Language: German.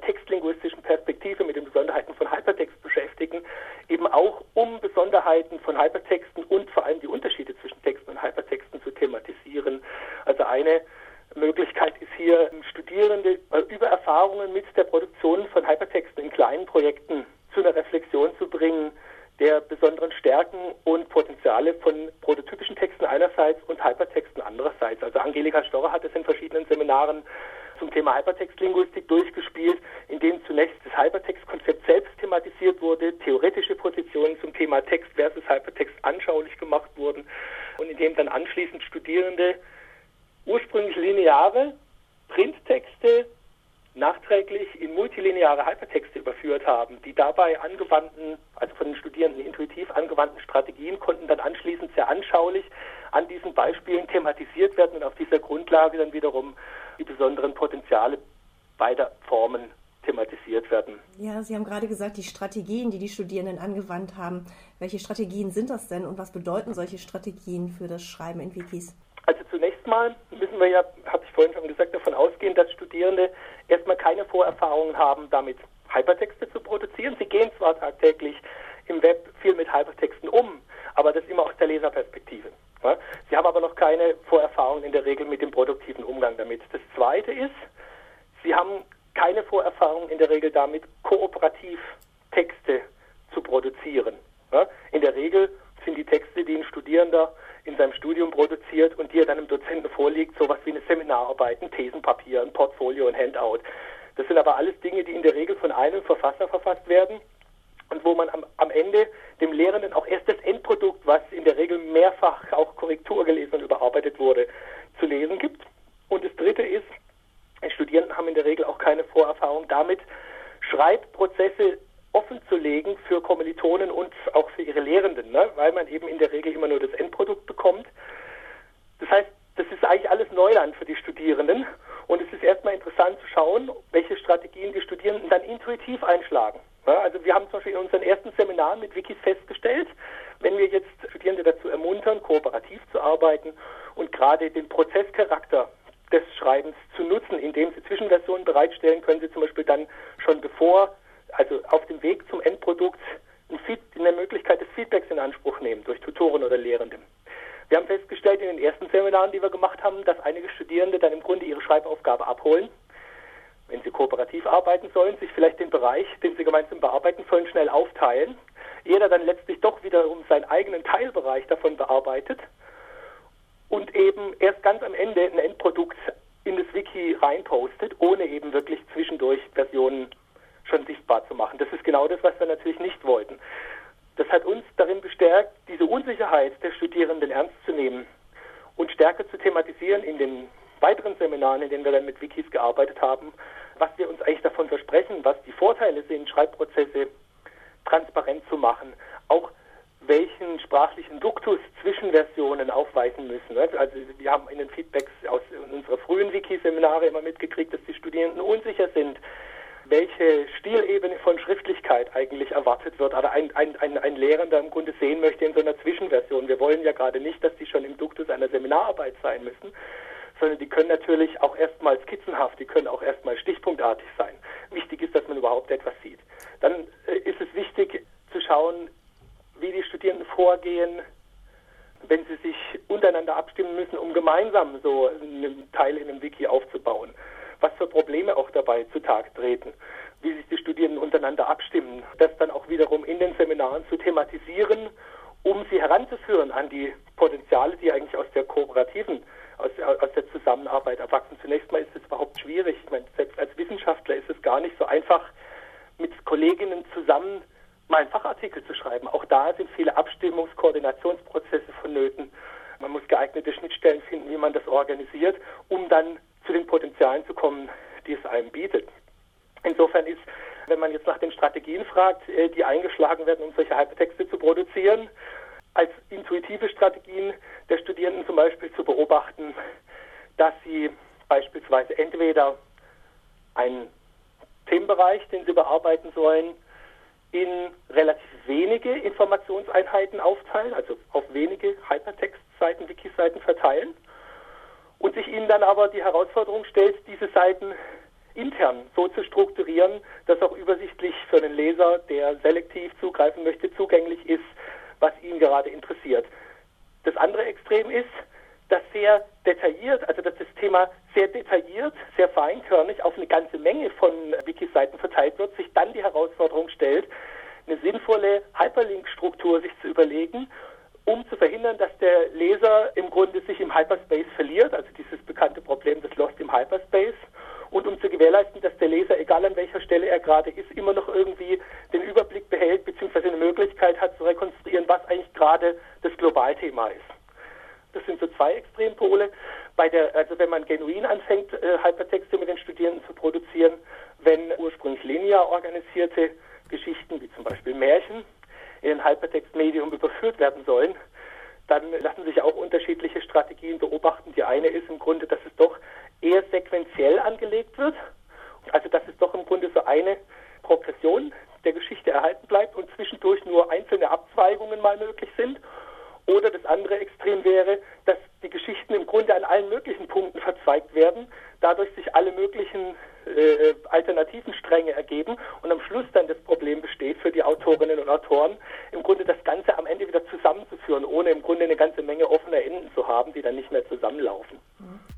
hypertextlinguistischen Perspektive mit den Besonderheiten von Hypertext beschäftigen, eben auch um Besonderheiten von Hypertexten und vor allem die Unterschiede zwischen Texten und Hypertexten zu thematisieren. Also eine Möglichkeit ist hier, Studierende über Erfahrungen mit der Produktion von Hypertexten in kleinen Projekten zu einer Reflexion zu bringen, der besonderen Stärken und Potenziale von prototypischen Texten einerseits und Hypertexten andererseits. Also Angelika Storrer hat es in verschiedenen Seminaren zum Thema Hypertextlinguistik durchgespielt, in dem zunächst das Hypertextkonzept selbst thematisiert wurde, theoretische Positionen zum Thema Text versus Hypertext anschaulich gemacht wurden und in dem dann anschließend Studierende ursprünglich lineare Printtexte nachträglich in multilineare Hypertexte überführt haben. Die dabei angewandten, also von den Studierenden intuitiv angewandten Strategien konnten dann anschließend sehr anschaulich an diesen Beispielen thematisiert werden und auf dieser Grundlage dann wiederum die besonderen Potenziale beider Formen thematisiert werden. Ja, Sie haben gerade gesagt, die Strategien, die die Studierenden angewandt haben. Welche Strategien sind das denn und was bedeuten solche Strategien für das Schreiben in Wikis? Also zunächst mal müssen wir ja, habe ich vorhin schon gesagt, davon ausgehen, dass Studierende erstmal keine Vorerfahrungen haben, damit Hypertexte zu produzieren. Sie gehen zwar tagtäglich im Web viel mit Hypertexten um, aber das immer aus der Leserperspektive. Ja? Sie haben aber noch keine Vorerfahrungen in der Regel mit dem produktiven Umgang damit. Das Zweite ist, Sie haben keine Vorerfahrungen in der Regel damit, kooperativ Texte zu produzieren. Ja? In der Regel sind die Texte, die ein Studierender in seinem Studium produziert und die er dann dem Dozenten vorliegt, sowas wie eine Seminararbeit, ein Thesenpapier, ein Portfolio, ein Handout. Das sind aber alles Dinge, die in der Regel von einem Verfasser verfasst werden und wo man am, am Ende dem Lehrenden auch erst das Endprodukt, was in der Regel mehrfach auch Korrektur gelesen und überarbeitet wurde, zu lesen gibt. Und das Dritte ist, Studierenden haben in der Regel auch keine Vorerfahrung damit, Schreibprozesse offen zu legen für Kommilitonen und auch für ihre Lehrenden, ne? weil man eben in der Regel immer nur das Endprodukt bekommt. Das heißt, das ist eigentlich alles Neuland für die Studierenden und es ist erstmal interessant zu schauen, welche Strategien die Studierenden dann intuitiv einschlagen. Also wir haben zum Beispiel in unseren ersten Seminaren mit Wikis festgestellt, wenn wir jetzt Studierende dazu ermuntern, kooperativ zu arbeiten und gerade den Prozesscharakter des Schreibens zu nutzen, indem sie Zwischenversionen bereitstellen, können sie zum Beispiel dann schon bevor also auf dem Weg zum Endprodukt eine Möglichkeit des Feedbacks in Anspruch nehmen durch Tutoren oder Lehrende. Wir haben festgestellt in den ersten Seminaren, die wir gemacht haben, dass einige Studierende dann im Grunde ihre Schreibaufgabe abholen, wenn sie kooperativ arbeiten sollen, sich vielleicht den Bereich, den sie gemeinsam bearbeiten sollen, schnell aufteilen. Jeder dann letztlich doch wiederum seinen eigenen Teilbereich davon bearbeitet und eben erst ganz am Ende ein Endprodukt in das Wiki reinpostet, ohne eben wirklich zwischendurch Versionen schon sichtbar zu machen. Das ist genau das, was wir natürlich nicht wollten. Das hat uns darin bestärkt, diese Unsicherheit der Studierenden ernst zu nehmen und stärker zu thematisieren in den weiteren Seminaren, in denen wir dann mit Wikis gearbeitet haben, was wir uns eigentlich davon versprechen, was die Vorteile sind, Schreibprozesse transparent zu machen, auch welchen sprachlichen Duktus Zwischenversionen aufweisen müssen. Also wir haben in den Feedbacks aus unserer frühen Wiki-Seminare immer mitgekriegt, dass die Studierenden unsicher sind, welche Stilebene von Schriftlichkeit eigentlich erwartet wird, ein, ein, ein, ein Lehrender im Grunde sehen möchte in so einer Zwischenversion. Wir wollen ja gerade nicht, dass die schon im Duktus einer Seminararbeit sein müssen, sondern die können natürlich auch erstmal skizzenhaft, die können auch erstmal stichpunktartig sein. Wichtig ist, dass man überhaupt etwas sieht. Dann äh, ist es wichtig zu schauen, wie die Studierenden vorgehen, wenn sie sich untereinander abstimmen müssen, um gemeinsam so einen Teil in einem Wiki aufzubauen was für Probleme auch dabei zutage treten, wie sich die Studierenden untereinander abstimmen, das dann auch wiederum in den Seminaren zu thematisieren, um sie heranzuführen an die Potenziale, die eigentlich aus der kooperativen, aus, aus der Zusammenarbeit erwachsen. Zunächst mal ist es überhaupt schwierig. Ich meine, selbst als Wissenschaftler ist es gar nicht so einfach, mit Kolleginnen zusammen mal einen Fachartikel zu schreiben. Auch da sind viele Abstimmungs-, Koordinationsprozesse vonnöten. Man muss geeignete Schnittstellen finden, wie man das organisiert, um dann zu den Potenzialen zu kommen, die es einem bietet. Insofern ist, wenn man jetzt nach den Strategien fragt, äh, die eingeschlagen werden, um solche Hypertexte zu produzieren, als intuitive Strategien der Studierenden zum Beispiel zu beobachten, dass sie beispielsweise entweder einen Themenbereich, den sie bearbeiten sollen, in relativ wenige Informationseinheiten aufteilen, also auf wenige Hypertextseiten, Wikiseiten verteilen und sich ihnen dann aber die Herausforderung stellt, diese Seiten intern so zu strukturieren, dass auch übersichtlich für einen Leser, der selektiv zugreifen möchte, zugänglich ist, was ihn gerade interessiert. Das andere Extrem ist, dass sehr detailliert, also dass das Thema sehr detailliert, sehr feinkörnig auf eine ganze Menge von Wiki-Seiten verteilt wird, sich dann die Herausforderung stellt, eine sinnvolle Hyperlink-Struktur sich zu überlegen, um zu verhindern, dass der Leser im Grunde sich im Hyperspace verliert, also dieses bekannte Problem des Lost im Hyperspace, und um zu gewährleisten, dass der Leser, egal an welcher Stelle er gerade ist, immer noch irgendwie den Überblick behält, beziehungsweise eine Möglichkeit hat zu rekonstruieren, was eigentlich gerade das Globalthema ist. Das sind so zwei Extrempole. Bei der, also wenn man genuin anfängt, äh, Hypertexte mit den Studierenden zu produzieren, wenn ursprünglich linear organisierte Geschichten, wie zum Beispiel Märchen, in ein Hypertextmedium überführt werden sollen, dann lassen sich auch Oder das andere Extrem wäre, dass die Geschichten im Grunde an allen möglichen Punkten verzweigt werden, dadurch sich alle möglichen äh, alternativen Stränge ergeben und am Schluss dann das Problem besteht für die Autorinnen und Autoren, im Grunde das Ganze am Ende wieder zusammenzuführen, ohne im Grunde eine ganze Menge offener Enden zu haben, die dann nicht mehr zusammenlaufen. Mhm.